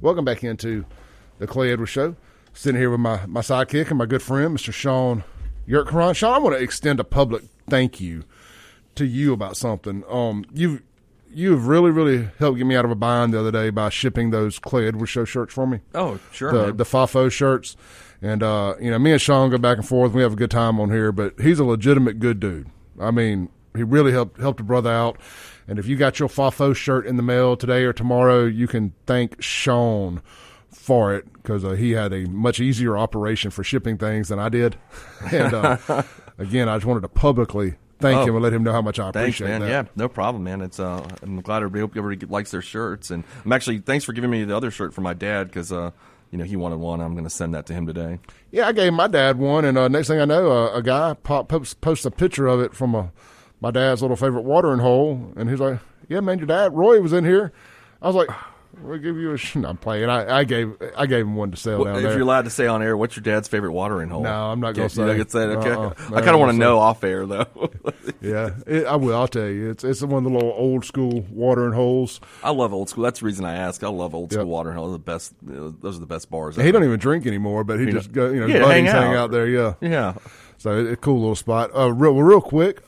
Welcome back into the Clay Edwards Show. Sitting here with my, my sidekick and my good friend, Mr. Shaun Yurtkuran. Shaun, I want to extend a public thank you to you about something. Um, you've you've really, really helped get me out of a bind the other day by shipping those Clay Edwards Show shirts for me. Oh, sure. The man. the FAFO shirts. And uh, you know, me and Shaun go back and forth. We have a good time on here, but he's a legitimate good dude. I mean, he really helped helped a brother out. And if you got your FAFO shirt in the mail today or tomorrow, you can thank Shaun for it because uh, he had a much easier operation for shipping things than I did. And uh, again, I just wanted to publicly thank Oh. him and let him know how much I Thanks, appreciate man. that. Yeah, no problem, man. It's uh, I'm glad everybody, everybody likes their shirts, and I'm actually thanks for giving me the other shirt for my dad because uh, you know he wanted one. I'm going to send that to him today. Yeah, I gave my dad one, and uh, next thing I know, uh, a guy pop, post, posts a picture of it from a, my dad's little favorite watering hole, and he's like, "Yeah, man, your dad Roy was in here." I was like, "We'll give you a." Sh-. No, I'm playing. I, I gave I gave him one to sell Well, down if there. you're allowed to say on air, what's your dad's favorite watering hole? No, I'm not gonna Can't- you're not say. say. Okay, Uh-uh. I No, kind I'm of want to know off air though. yeah, it, I will. I'll tell you, it's it's one of the little old school watering holes. I love old school. That's the reason I ask. I love old school Yep. watering holes. The best. Those are the best bars. He ever. don't even drink anymore, but he just know- go, you know, Yeah, buddies hang hang out. out there. Yeah, Yeah. So a cool little spot. Uh, real, real quick,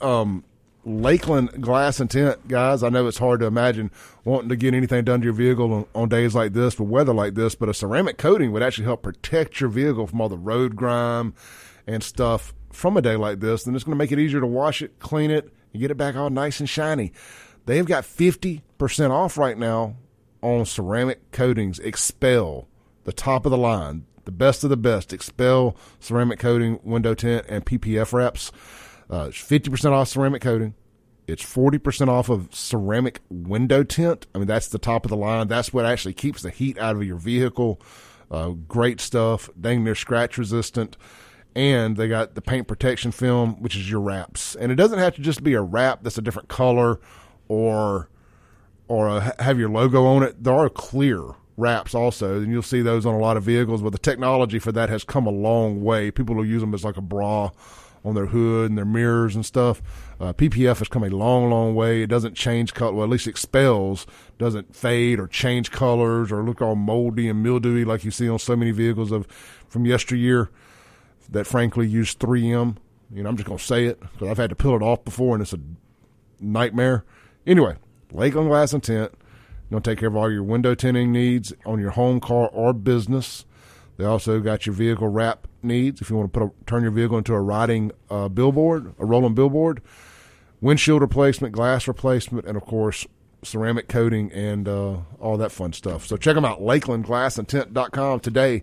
um, Lakeland Glass and Tint guys. I know it's hard to imagine wanting to get anything done to your vehicle on, on days like this with weather like this, but a ceramic coating would actually help protect your vehicle from all the road grime and stuff from a day like this. And it's going to make it easier to wash it, clean it, and get it back all nice and shiny. They've got fifty percent off right now on ceramic coatings. XPEL the top of the line, the best of the best. XPEL ceramic coating, window tint, and PPF wraps. Uh, fifty percent off ceramic coating. It's forty percent off of ceramic window tint. I mean, that's the top of the line. That's what actually keeps the heat out of your vehicle. Uh, great stuff. Dang near scratch resistant. And they got the paint protection film, which is your wraps. And it doesn't have to just be a wrap that's a different color or or uh, have your logo on it. There are clear wraps also, and you'll see those on a lot of vehicles. But the technology for that has come a long way. People will use them as like a bra on their hood and their mirrors and stuff. Uh, PPF has come a long, long way. It doesn't change color. Well, at least XPEL's doesn't fade or change colors or look all moldy and mildewy like you see on so many vehicles of from yesteryear that frankly use 3M. You know, I'm just gonna say it because I've had to peel it off before, and it's a nightmare. Anyway, Lakeland Glass and Tint. To take care of all your window tinting needs on your home, car, or business. They also got your vehicle wrap needs if you want to put turn your vehicle into a riding uh, billboard, a rolling billboard, windshield replacement, glass replacement, and of course ceramic coating and uh, all that fun stuff. So check them out, LakelandGlassandTint.com today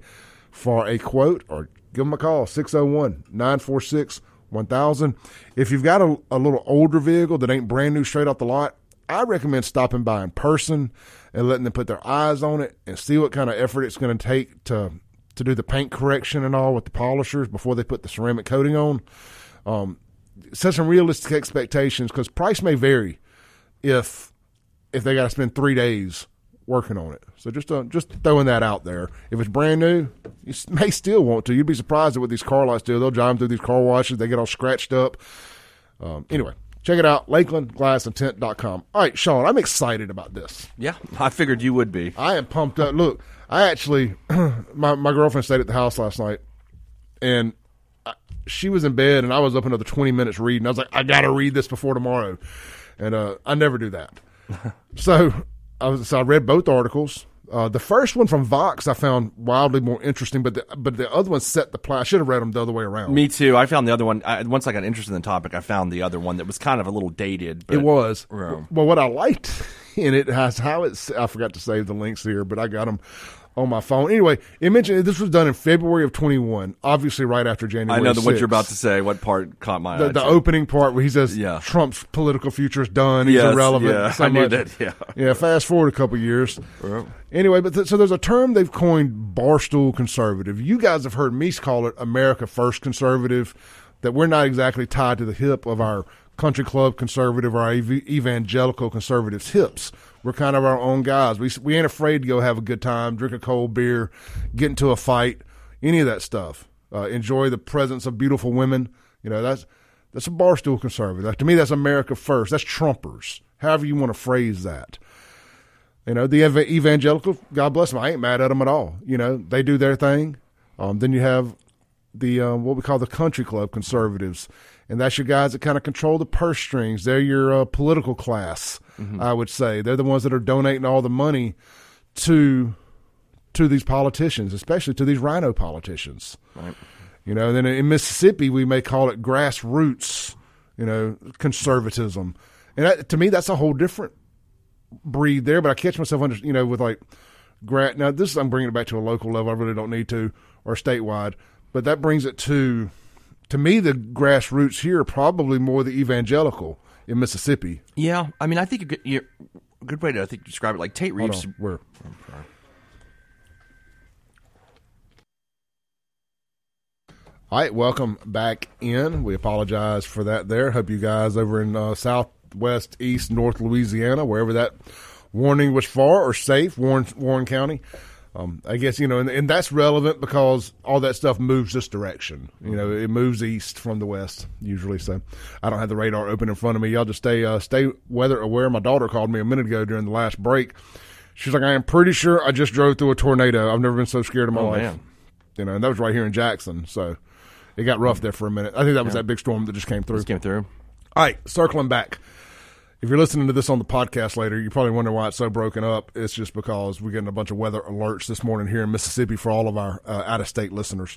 for a quote or give them a call, 601 946 1000. If you've got a, a little older vehicle that ain't brand new straight off the lot, I recommend stopping by in person and letting them put their eyes on it and see what kind of effort it's going to take to to do the paint correction and all with the polishers before they put the ceramic coating on. Um, set some realistic expectations because price may vary if if they got to spend three days working on it. So just uh, just throwing that out there. If it's brand new, you may still want to. You'd be surprised at what these car lots do. They'll drive them through these car washes. They get all scratched up. Um, anyway, check it out. LakelandGlassandTint.com. All right, Shaun, I'm excited about this. Yeah, I figured you would be. I am pumped up. Look, I actually, my my girlfriend stayed at the house last night, and I, she was in bed, and I was up another twenty minutes reading. I was like, I got to read this before tomorrow, and uh, I never do that. so I was so I read both articles. Uh, the first one from Vox I found wildly more interesting, but the, but the other one set the plot. I should have read them the other way around. Me too. I found the other one. I, once I got interested in the topic, I found the other one that was kind of a little dated. But It was. Well, what I liked in it has how it's. I forgot to save the links here, but I got them on my phone. Anyway, it mentioned this was done in February of 21, obviously right after January. I know the, what you're about to say. What part caught my The, eye? the too. opening part where he says Yeah. Trump's political future is done. He's Yes, irrelevant. yeah, so I knew much. that, yeah. Yeah. Fast forward a couple years. Anyway, but th- so there's a term they've coined: barstool conservative. You guys have heard me call it America First conservative. That we're not exactly tied to the hip of our country club conservative or evangelical conservatives' hips. We're kind of our own guys. We we ain't afraid to go have a good time, drink a cold beer, get into a fight, any of that stuff. Uh, enjoy the presence of beautiful women. You know that's that's a barstool conservative. Like, to me, that's America First. That's Trumpers. However you want to phrase that. You know, the ev- evangelical, God bless them, I ain't mad at them at all. You know, they do their thing. Um, then you have the uh, what we call the country club conservatives, and that's your guys that kind of control the purse strings. They're your uh, political class, I would say. They're the ones that are donating all the money to to these politicians, especially to these RINO politicians. Right. You know, then in Mississippi we may call it grassroots, you know, conservatism, and that, to me that's a whole different breed there. But I catch myself under, you know, with like, gra- now this is, I'm bringing it back to a local level. I really don't need to, or statewide, but that brings it to, to me, the grassroots here are probably more the evangelical in Mississippi. Yeah, I mean, I think a good, you're, a good way to I think describe it, like Tate Reeves. on, where? All right, welcome back in. We apologize for that there. Hope you guys over in uh, southwest, east, north Louisiana, wherever that warning was for, or safe, Warren, Warren County. Um, I guess, you know, and, and that's relevant because all that stuff moves this direction. You know, it moves east from the west usually. So I don't have the radar open in front of me. Y'all just stay, uh, stay weather aware. My daughter called me a minute ago during the last break. She's like, I am pretty sure I just drove through a tornado. I've never been so scared in my Oh, life. man. You know, and that was right here in Jackson. So it got rough there for a minute. I think that was that big storm that just came through. Just came through. All right, circling back. If you're listening to this on the podcast later, you're probably wonder why it's so broken up. It's just because we're getting a bunch of weather alerts this morning here in Mississippi for all of our uh, out of state listeners.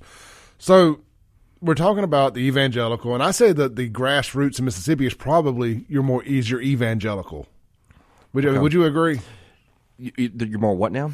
So we're talking about the evangelical, and I say that the grassroots in Mississippi is probably your more easier evangelical. Would you, would you agree? You, you, you're more what now?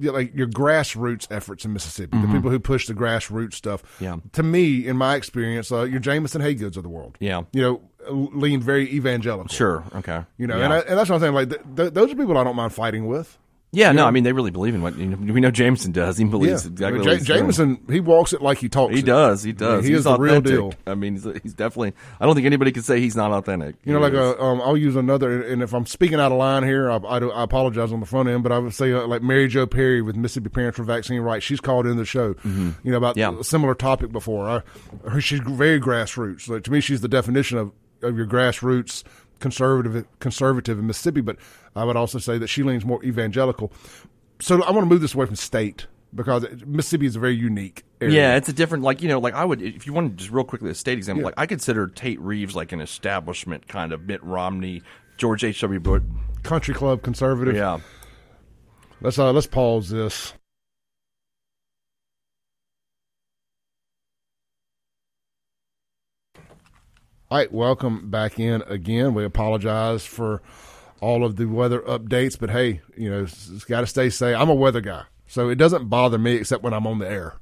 yeah, like your grassroots efforts in Mississippi, the people who push the grassroots stuff. Mm-hmm. Yeah. To me, in my experience, uh, your Jameson Haygoods of the world. Yeah. You know, lean very evangelical. Sure. Okay. You know, yeah. and, I, and that's what I'm saying. Like, th- th- those are people I don't mind fighting with. yeah, no, I mean they really believe in what you know, we know. Jameson does. He believes Yeah. exactly. I mean, what Ja- he's doing. Jameson, he walks it like he talks. He it. does. He does. he he's is the real deal. I mean, he's, he's definitely. I don't think anybody can say he's not authentic. You know, He like is. uh, um, I'll use another, and if I'm speaking out of line here, I, I, I apologize on the front end, but I would say uh, like Mary Jo Perry with Mississippi Parents for Vaccine Rights. She's called in the show, you know, about Mm-hmm. Yeah. a similar topic before. I, her, she's very grassroots. Like, to me, she's the definition of, of your grassroots conservative conservative in Mississippi. But I would also say that she leans more evangelical. So I want to move this away from state because Mississippi is a very unique area. Yeah, it's a different like you know like I would if you wanted just real quickly a state example like I consider Tate Reeves like an establishment kind of Mitt Romney, George H. W. Bush. country club conservative. Yeah, Let's uh, let's pause this. All right, welcome back in again. We apologize for all of the weather updates, but hey, you know, it's, it's got to stay safe. I'm a weather guy, so it doesn't bother me except when I'm on the air.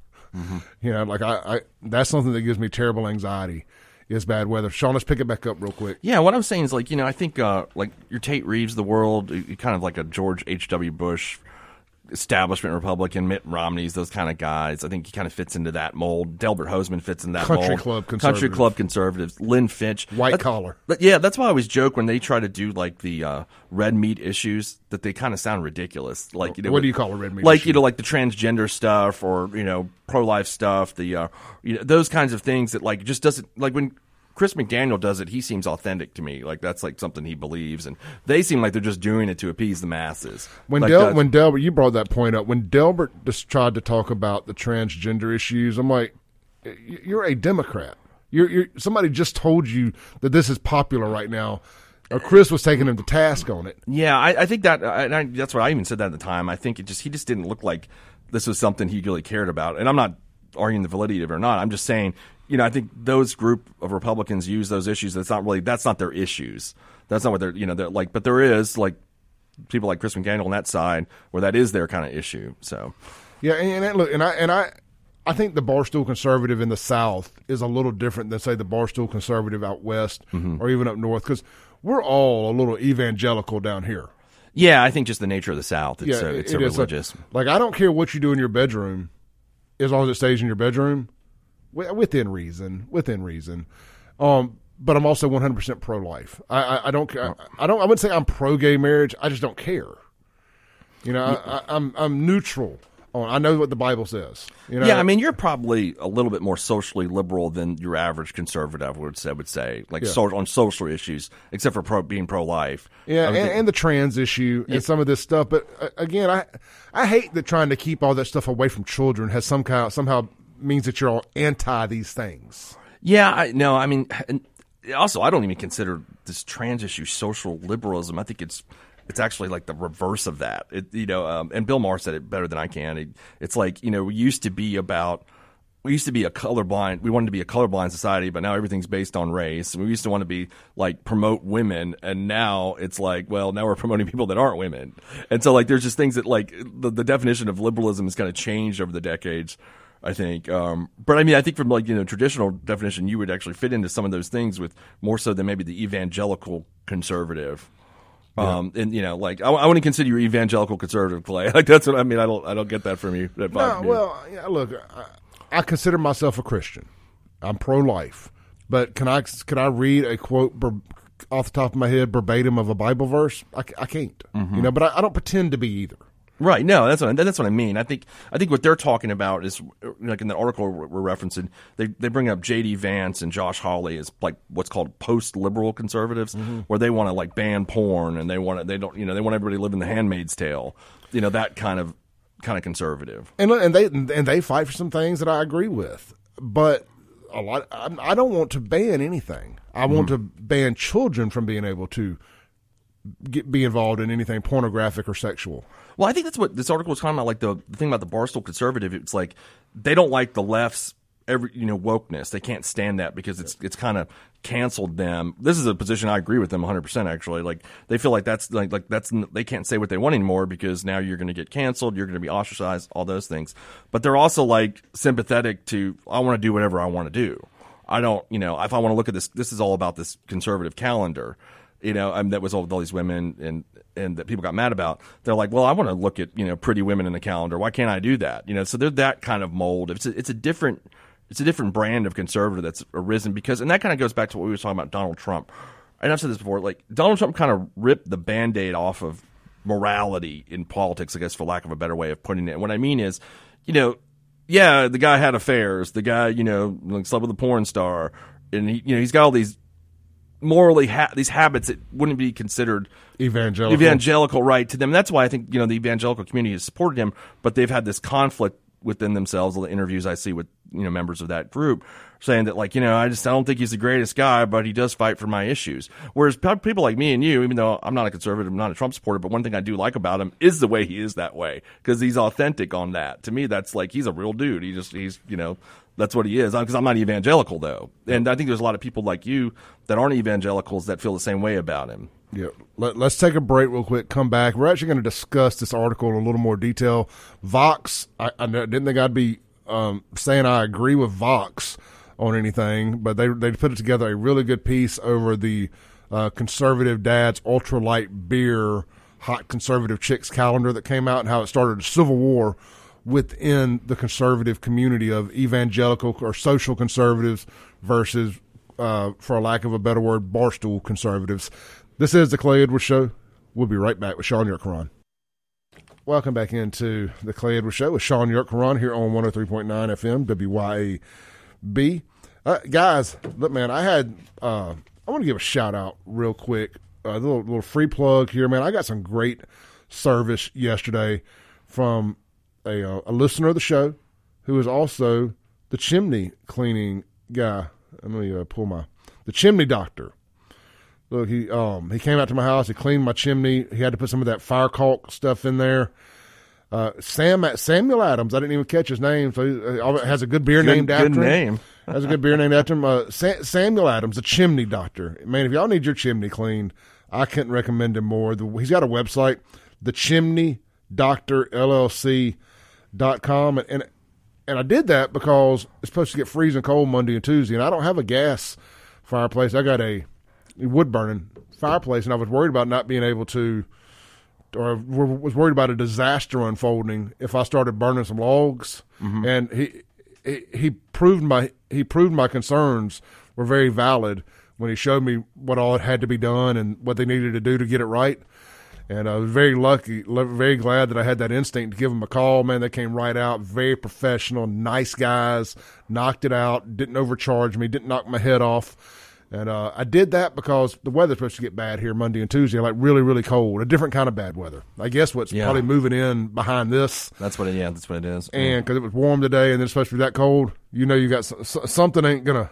You know, like I, I, that's something that gives me terrible anxiety. Is bad weather. Shaun, let's pick it back up real quick. yeah. What I'm saying is like you know I think uh, like your Tate Reeves the world, kind of like a George H. W. Bush establishment Republican, Mitt Romney's those kind of guys. I think he kind of fits into that mold. Delbert Hosemann fits in that Country mold. club country club conservatives. Lynn Fitch, White That- collar. But yeah, that's why I always joke when they try to do like the uh, red meat issues that they kind of sound ridiculous. Like you know, What do you call a red meat Like issue? you know, like the transgender stuff or you know pro life stuff. The uh, you know those kinds of things that like just doesn't like when. Chris McDaniel does it. He seems authentic to me. Like that's like something he believes, and they seem like they're just doing it to appease the masses. When Like, Del, when Delbert, you brought that point up. When Delbert just tried to talk about the transgender issues, I'm like, you're a Democrat. You're, you're somebody just told you that this is popular right now. Or Chris was taking him to task on it. Yeah, I, I think that and I, that's what I even said that at the time. I think it just he just didn't look like this was something he really cared about. And I'm not arguing the validity of it or not. I'm just saying, you know, I think those group of Republicans use those issues. That's not really that's not their issues. That's not what they're you know they're like. But there is like people like Chris McDaniel on that side where that is their kind of issue. So Yeah, and, and look, and I and I, I think the barstool conservative in the South is a little different than say the barstool conservative out west mm-hmm. or even up north because we're all a little evangelical down here. yeah, I think just the nature of the South. It's so it- it's it so is a- religious. like I don't care what you do in your bedroom, as long as it stays in your bedroom, within reason. Within reason. Um, but I'm also 100 percent pro life. I, I I don't care. I don't. I wouldn't say I'm pro gay marriage. I just don't care. You know, I, I, I'm I'm neutral. on. I know what the Bible says. You know? Yeah, I mean, you're probably a little bit more socially liberal than your average conservative would say, would say like Yeah. so, on social issues, except for pro, being pro life. Yeah, and, and the trans issue and some of this stuff. But uh, again, I I hate that trying to keep all that stuff away from children has some kind somehow means that you're all anti these things. Yeah, I no, I mean, also I don't even consider this trans issue social liberalism. I think it's it's actually like the reverse of that. It, you know, um, and Bill Maher said it better than I can. It, it's like you know, we used to be about. We used to be a colorblind. We wanted to be a colorblind society, but now everything's based on race. We used to want to be like promote women, and now it's like, well, now we're promoting people that aren't women. And so, like, there's just things that like the, the definition of liberalism has kind of changed over the decades. I think. Um, but I mean, I think from like you know traditional definition, you would actually fit into some of those things with more so than maybe the evangelical conservative. Um, and you know, like I, I wouldn't consider you evangelical conservative, Clay. Like that's what I mean. I don't, I don't get that from you. That No, well, yeah, look, I, I consider myself a Christian. I'm pro life, but can I can I read a quote off the top of my head verbatim of a Bible verse? I, I can't. You know, but I, I don't pretend to be either. Right. No, that's what I, that's what I mean. I think I think what they're talking about is like in the article we're referencing. They they bring up J.D. Vance and Josh Hawley as like what's called post liberal conservatives, mm-hmm. where they want to like ban porn and they want to they don't you know they want everybody to live in the Handmaid's Tale. You know that kind of kind of conservative. and and they and they fight for some things that I agree with, but a lot I, I don't want to ban anything. I want mm-hmm. to ban children from being able to get be involved in anything pornographic or sexual. Well, I think that's what this article was talking about. Like the, the thing about the Barstool conservative, it's like they don't like the left's every you know wokeness. They can't stand that because it's it's kind of canceled them. This is a position I agree with them 100 percent actually. Like they feel like that's like like that's they can't say what they want anymore because now you're going to get canceled, you're going to be ostracized, all those things. But they're also like sympathetic to I want to do whatever I want to do. I don't, you know, if I want to look at this, this is all about this conservative calendar you know, um, that was all, with all these women and and that people got mad about. They're like, well, I want to look at you know pretty women in the calendar. Why can't I do that? You know, so they're that kind of mold. It's a, it's a different it's a different brand of conservative that's arisen because, and that kind of goes back to what we were talking about Donald Trump. And I've said this before, like Donald Trump kind of ripped the band aid off of morality in politics, I guess, for lack of a better way of putting it. And what I mean is, you know, yeah, the guy had affairs. The guy, you know, like slept with a porn star, and he, you know, he's got all these morally ha- these habits that wouldn't be considered Evangelical. evangelical right to them. That's why I think you know the evangelical community has supported him, but they've had this conflict within themselves. All the interviews I see with you know members of that group saying that like you know I just I don't think he's the greatest guy, but he does fight for my issues. Whereas people like me and you, even though I'm not a conservative, I'm not a Trump supporter, but one thing I do like about him is the way he is that way because he's authentic on that. To me, that's like he's a real dude. He just he's you know that's what he is. Because I'm not evangelical though, and I think there's a lot of people like you that aren't evangelicals that feel the same way about him. Yeah. Let, us take a break real quick. Come back. We're actually going to discuss this article in a little more detail. Vox. I, I didn't think I'd be um, saying I agree with Vox on anything, but they they put it together a really good piece over the uh, conservative dads Ultra Right beer hot conservative chicks calendar that came out and how it started a civil war within the conservative community of evangelical or social conservatives versus, uh, for lack of a better word, barstool conservatives. This is the Clay Edwards Show. We'll be right back with Shaun Yurtkuran. Welcome back into the Clay Edwards Show with Shaun Yurtkuran here on 103.9 FM, WYAB. Uh, guys, look, man, I had, uh, I want to give a shout out real quick. A little, little free plug here, man. I got some great service yesterday from a, uh, a listener of the show who is also the chimney cleaning guy. Let me uh, pull my, the chimney doctor. Look, he um he came out to my house. He cleaned my chimney. He had to put some of that fire caulk stuff in there. Uh, Sam Samuel Adams. I didn't even catch his name. So he uh, has a good beer Good- named good after him. name. Has a good beer named after him. Uh, Sa- Samuel Adams, the chimney doctor. Man, if y'all need your chimney cleaned, I couldn't recommend him more. The, he's got a website, the Chimney Doctor LLC dot com, and, and and I did that because it's supposed to get freezing cold Monday and Tuesday, and I don't have a gas fireplace. I got a wood burning fireplace, and I was worried about not being able to, or was worried about a disaster unfolding if I started burning some logs. Mm-hmm. And he, he he proved my he proved my concerns were very valid when he showed me what all had to be done and what they needed to do to get it right. And I was very lucky, very glad that I had that instinct to give them a call. Man, they came right out, very professional, nice guys, knocked it out, didn't overcharge me, didn't knock my head off. And uh, I did that because the weather's supposed to get bad here Monday and Tuesday, like really, really cold, a different kind of bad weather. I guess what's Yeah. probably moving in behind this That's what it. Yeah, that's what it is. and because it was warm today and then it's supposed to be that cold, you know you got something ain't gonna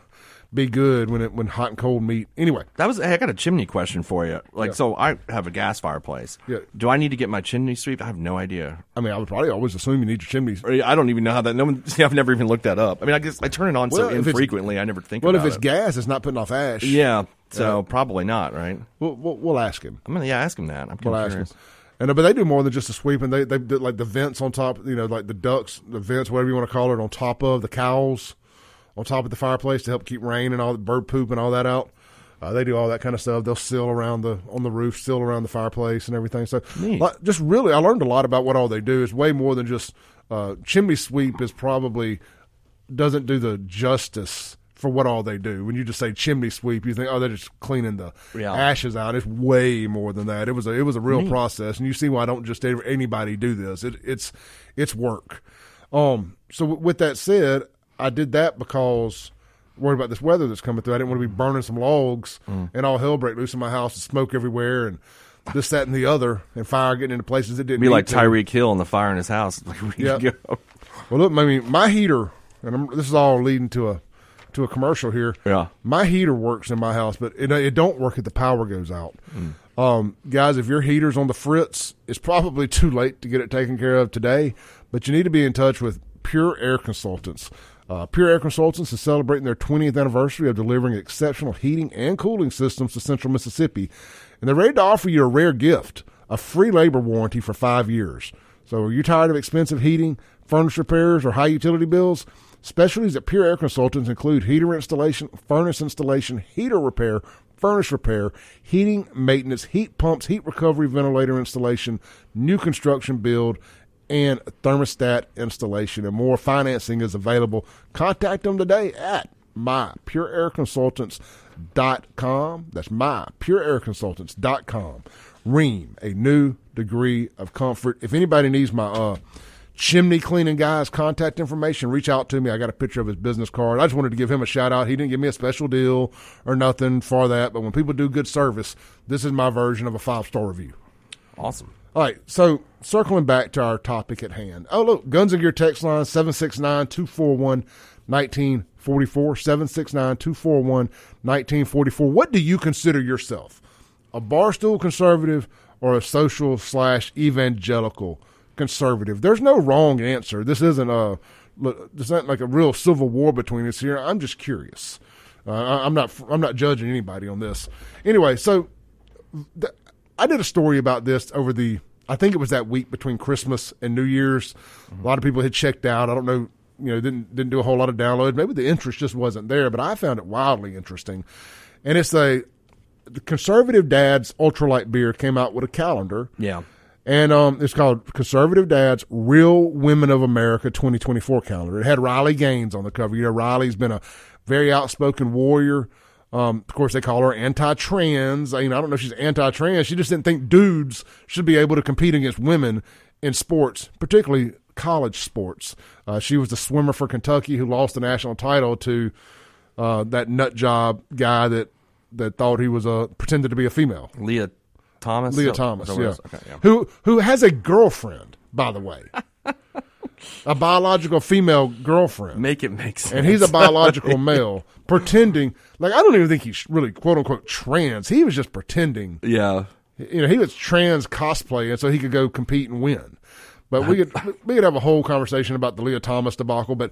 be good when it when hot and cold meet. Anyway, That was. Hey, I got a chimney question for you. Like, so I have a gas fireplace. Yeah. Do I need to get my chimney sweep? I have no idea. I mean, I would probably always assume you need your chimneys. I don't even know how that. No one. See, I've never even looked that up. I mean, I guess I turn it on Well, so infrequently. I never think. Well, if it's it. gas, it's not putting off ash. yeah. So probably not. Right. we'll, we'll, we'll ask him. I'm gonna yeah ask him that. I'm We'll ask him. curious. And uh, but they do more than just a sweeping. they they like the vents on top. You know, like the ducts, the vents, whatever you want to call it, on top of the cowls, on top of the fireplace to help keep rain and all the bird poop and all that out. Uh, they do all that kind of stuff. They'll seal around the on the roof, seal around the fireplace and everything. So, like, just really, I learned a lot about what all they do. It's way more than just uh, chimney sweep. Is probably doesn't do the justice for what all they do. When you just say chimney sweep, you think, oh, they're just cleaning the Yeah. ashes out. It's way more than that. It was a it was a real process, and you see why I don't just anybody do this. It, it's it's work. Um. So w- with that said, I did that because worried about this weather that's coming through. I didn't want to be burning some logs and all hell break loose in my house and smoke everywhere and this, that, and the other, and fire getting into places it didn't. Be like. Tyreek Hill and the fire in his house. Like, where you Yeah. go. Well, look, I mean, my heater, and I'm, this is all leading to a to a commercial here. Yeah. my heater works in my house, but it it don't work if the power goes out. Um, guys, if your heater's on the fritz, it's probably too late to get it taken care of today. But you need to be in touch with Pure Air Consultants. Uh, Pure Air Consultants is celebrating their 20th anniversary of delivering exceptional heating and cooling systems to Central Mississippi, and they're ready to offer you a rare gift: a free labor warranty for five years. So, are you tired of expensive heating, furnace repairs, or high utility bills? Specialties at Pure Air Consultants include heater installation, furnace installation, heater repair, furnace repair, heating maintenance, heat pumps, heat recovery, ventilator installation, new construction build, and thermostat installation and more. Financing is available. Contact them today at mypureairconsultants.com. That's mypureairconsultants.com. Rheem, a new degree of comfort. If anybody needs my uh, chimney cleaning guy's contact information, reach out to me. I got a picture of his business card. I just wanted to give him a shout out. He didn't give me a special deal or nothing for that, but when people do good service, this is my version of a five star review. Awesome. All right, so circling back to our topic at hand. Oh, look, Guns and Gear text line 769 241 1944. 769 241 1944. What do you consider yourself? A barstool conservative or a social slash evangelical conservative? There's no wrong answer. This isn't a this isn't like a real civil war between us here. I'm just curious. Uh, I'm not I'm not judging anybody on this. Anyway, so th- I did a story about this over the. I think it was that week between Christmas and New Year's. A lot of people had checked out. I don't know, you know, didn't didn't do a whole lot of download. Maybe the interest just wasn't there, but I found it wildly interesting. And it's a the conservative dads Ultra Right beer came out with a calendar. Yeah. And um, it's called Conservative Dad's Real Women of America 2024 calendar. It had Riley Gaines on the cover. You know, Riley's been a very outspoken warrior. Um, of course, they call her anti-trans. I, mean, I don't know if she's anti-trans. She just didn't think dudes should be able to compete against women in sports, particularly college sports. Uh, she was the swimmer for Kentucky who lost the national title to uh, that nut job guy that that thought he was a pretended to be a female. Lia Thomas. Lia that- Thomas, is that what it yeah. Okay, yeah. Who who has a girlfriend, by the way. a biological female girlfriend. Make it make sense. And he's a biological male pretending like I don't even think he's really quote unquote trans. He was just pretending. yeah. You know, he was trans cosplay and so he could go compete and win. But we could we could have a whole conversation about the Lia Thomas debacle, but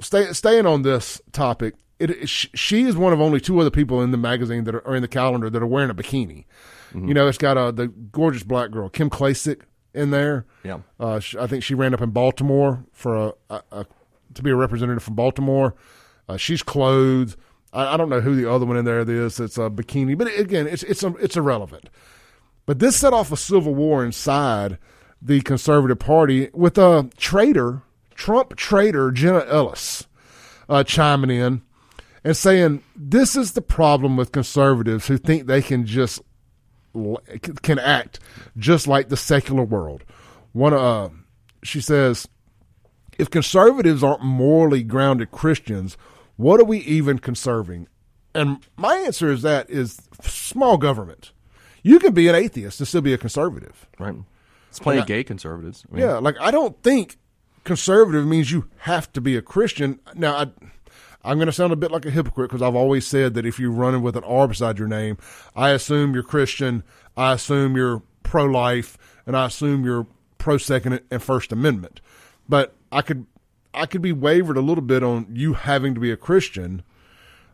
stay, staying on this topic, it, it, she is one of only two other people in the magazine that are or in the calendar that are wearing a bikini. Mm-hmm. You know, it's got a, the gorgeous black girl Kim Klacik in there. Yeah. Uh, sh I think she ran up in Baltimore for a, a, a to be a representative from Baltimore. Uh, she's clothed. I, I don't know who the other one in there is. It's a bikini, but again, it's it's it's irrelevant. But this set off a civil war inside the Conservative Party with a traitor, Trump traitor Jenna Ellis, uh, chiming in and saying this is the problem with conservatives who think they can just can act just like the secular world. One, uh, she says, if conservatives aren't morally grounded Christians, what are we even conserving? And my answer is that is small government. You can be an atheist and still be a conservative. Right. It's plenty of gay conservatives. I mean, yeah, like I don't think conservative means you have to be a Christian. Now, I, I'm going to sound a bit like a hypocrite because I've always said that if you're running with an R beside your name, I assume you're Christian, I assume you're pro life, and I assume you're pro Second and First Amendment. But I could I could be wavered a little bit on you having to be a Christian,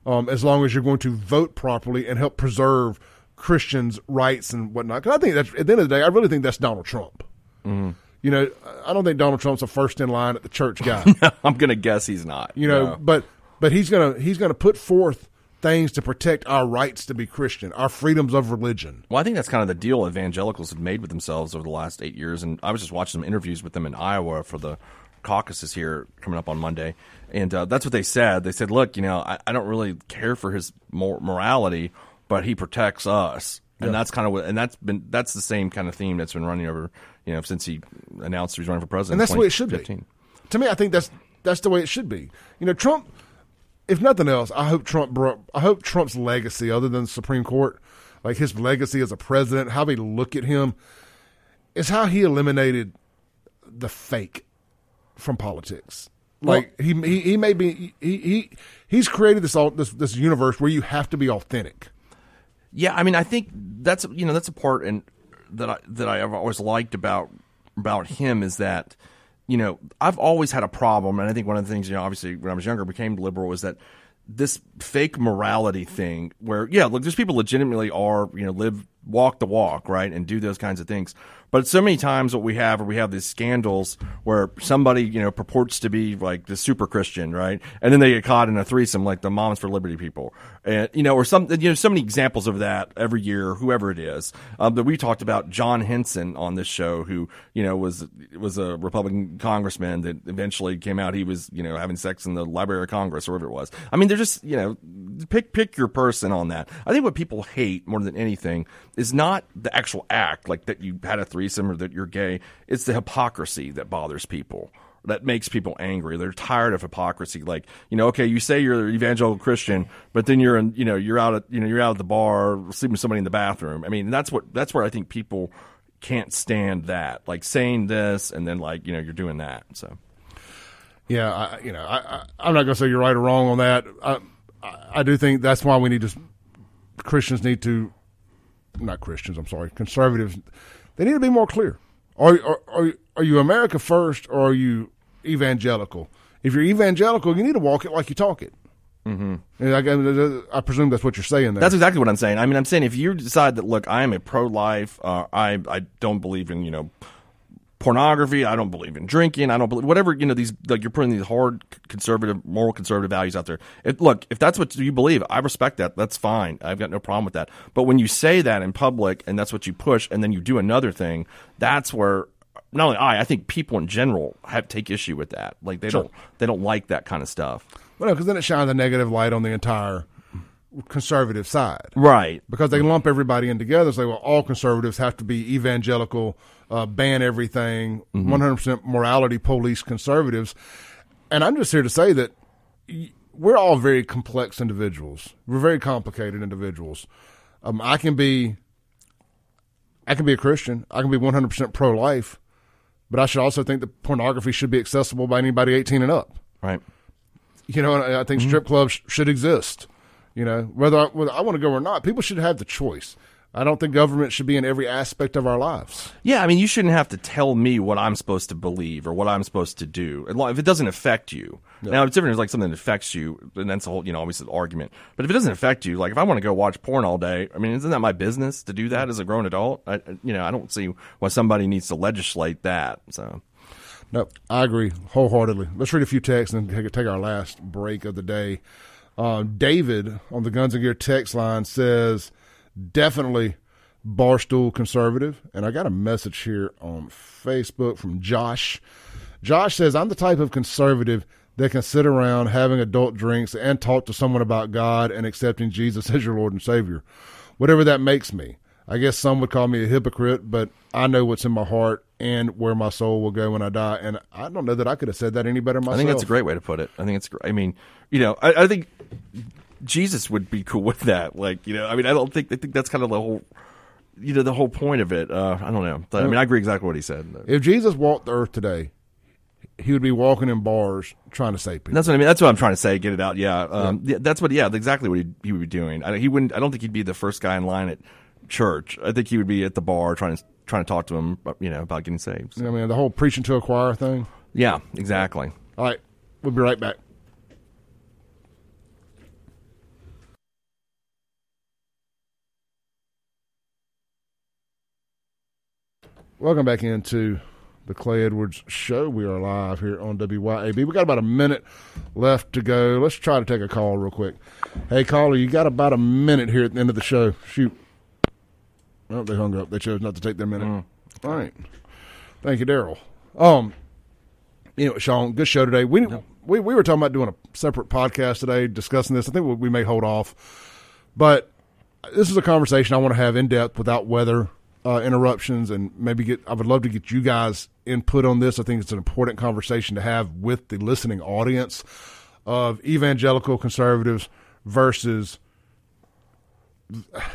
um, as long as you're going to vote properly and help preserve Christians' rights and whatnot. Because I think that's at the end of the day, I really think that's Donald Trump. Mm-hmm. You know, I don't think Donald Trump's a first in line at the church guy. I'm going to guess he's not. You know, no. but but he's gonna he's gonna put forth things to protect our rights to be Christian, our freedoms of religion. Well, I think that's kind of the deal evangelicals have made with themselves over the last eight years. And I was just watching some interviews with them in Iowa for the caucuses here coming up on Monday, and uh, that's what they said. They said, "Look, you know, I, I don't really care for his morality." but he protects us. And that's kind of what, and that's been that's the same kind of theme that's been running over, you know, since he announced he was running for president. And that's the way it should be. To me, I think that's that's the way it should be. You know, Trump. If nothing else, I hope Trump brought. I hope Trump's legacy, other than the Supreme Court, like his legacy as a president, how they look at him, is how he eliminated the fake from politics. Like well, he, he he may be he, he he's created this all this this universe where you have to be authentic. Yeah, I mean, I think that's you know that's a part and that I that I've always liked about about him is that you know I've always had a problem, and I think one of the things you know obviously when I was younger became liberal was that this fake morality thing where yeah look there's people legitimately are you know live walk the walk right and do those kinds of things but so many times what we have, or we have these scandals where somebody, you know, purports to be like the super Christian, right? And then they get caught in a threesome like the Moms for Liberty people. And, you know, or some, you know, so many examples of that every year, whoever it is. Um, that we talked about Jon Hinson on this show, who, you know, was, was a Republican congressman that eventually came out he was, you know, having sex in the Library of Congress or whatever it was. I mean, they're just, you know, pick, pick your person on that. I think what people hate more than anything is not the actual act, like that you had a threesome or that you're gay. It's the hypocrisy that bothers people. That makes people angry. They're tired of hypocrisy. Like, you know, okay, you say you're an evangelical Christian, but then you're in, you know, you're out at, you know, you're out at the bar sleeping with somebody in the bathroom. I mean, that's what, that's where I think people can't stand that. Like saying this and then like, you know, you're doing that. So. Yeah, I, you know, I, I, am not going to say you're right or wrong on that. I, I do think that's why we need to, Christians need to, not Christians, I'm sorry, conservatives they need to be more clear. Are, are, are, are you America first or are you evangelical? If you're evangelical, you need to walk it like you talk it. Mm-hmm. I, I, presume that's what you're saying there. That's exactly what I'm saying. I mean, I'm saying if you decide that, look, I am a pro-life, uh, I I don't believe in you know pornography. I don't believe in drinking. I don't believe whatever you know. These like you're putting these hard conservative, moral conservative values out there. If, look, if that's what you believe, I respect that. That's fine. I've got no problem with that. But when you say that in public and that's what you push, and then you do another thing, that's where not only I, I think people in general have take issue with that. Like they sure. don't they don't like that kind of stuff. Well, because then it shines a negative light on the entire conservative side, right? Because they lump everybody in together. And say, well, all conservatives have to be evangelical uh, ban everything, mm-hmm. 100% morality police conservatives. And I'm just here to say that we're all very complex individuals. We're very complicated individuals. Um, I can be, I can be a Christian. I can be 100% pro life, but I should also think that pornography should be accessible by anybody 18 and up. Right. You know, I think mm-hmm. strip clubs should exist. You know, whether I, whether I want to go or not, people should have the choice. I don't think government should be in every aspect of our lives. Yeah, I mean, you shouldn't have to tell me what I'm supposed to believe or what I'm supposed to do if it doesn't affect you. Yeah. Now, it's different. It's like something that affects you, and that's a whole, you know, obviously the argument. But if it doesn't affect you, like if I want to go watch porn all day, I mean, isn't that my business to do that as a grown adult? I, you know, I don't see why somebody needs to legislate that. So. No, I agree wholeheartedly. Let's read a few texts and take, take our last break of the day. Uh, David on the Guns and Gear text line says definitely Barstool Conservative. And I got a message here on Facebook from Josh. Josh says, I'm the type of conservative that can sit around having adult drinks and talk to someone about God and accepting Jesus as your Lord and Savior, whatever that makes me. I guess some would call me a hypocrite, but I know what's in my heart and where my soul will go when I die. And I don't know that I could have said that any better myself. I think that's a great way to put it. I think it's. gr- I mean, you know, I, I think Jesus would be cool with that. Like, you know, I mean, I don't think I think that's kind of the whole, you know, the whole point of it. Uh, I don't know. But, I mean, I agree exactly what he said. If Jesus walked the earth today, he would be walking in bars trying to save people. That's what I mean. That's what I'm trying to say. Get it out. Yeah. Um, yeah. That's what. Yeah. Exactly what he, he would be doing. I, he wouldn't. I don't think he'd be the first guy in line at church. I think he would be at the bar trying to trying to talk to him. You know, about getting saved. So, I mean, the whole preaching to a choir thing. yeah. Exactly. All right, we'll be right back. Welcome back into the Clay Edwards Show. We are live here on WYAB. We got about a minute left to go. Let's try to take a call real quick. Hey, caller, you got about a minute here at the end of the show. Shoot. Oh, they hung up. They chose not to take their minute. All right. Thank you, Daryl. Um, you know, Shaun, good show today. We we we were talking about doing a separate podcast today, discussing this. I think we, we may hold off, but this is a conversation I want to have in depth without weather uh, interruptions, and maybe get. I would love to get you guys input on this. I think it's an important conversation to have with the listening audience of evangelical conservatives versus.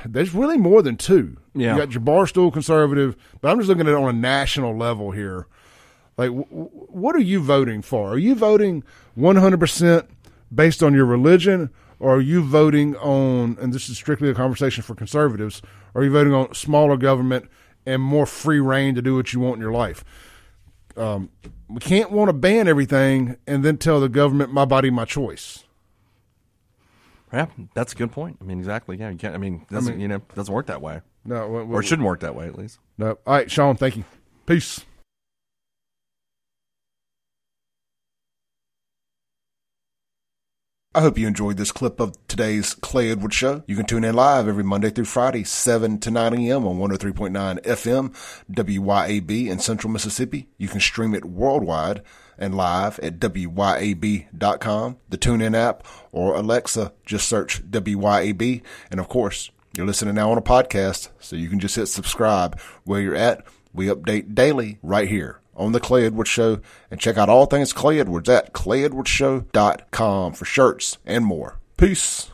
There's really more than two. Yeah. You got your barstool conservative, but I'm just looking at it on a national level here. Like, w- what are you voting for? Are you voting 100% based on your religion, or are you voting on, and this is strictly a conversation for conservatives, are you voting on smaller government and more free reign to do what you want in your life? Um, we can't want to ban everything and then tell the government, my body, my choice. Yeah, that's a good point. I mean, exactly. Yeah, you can't. I mean, it doesn't mean- you know doesn't work that way, No, we- we- or it shouldn't work that way at least. no. All right, Shaun, thank you. Peace. I hope you enjoyed this clip of today's Clay Edwards Show. You can tune in live every Monday through Friday, 7 to 9 a.m. on 103.9 FM, WYAB in Central Mississippi. You can stream it worldwide and live at WYAB.com, the TuneIn app, or Alexa. Just search WYAB. And of course, you're listening now on a podcast, so you can just hit subscribe where you're at. We update daily right here on the Clay Edwards Show and check out all things Clay Edwards at clayedwardsshow.com for shirts and more. Peace.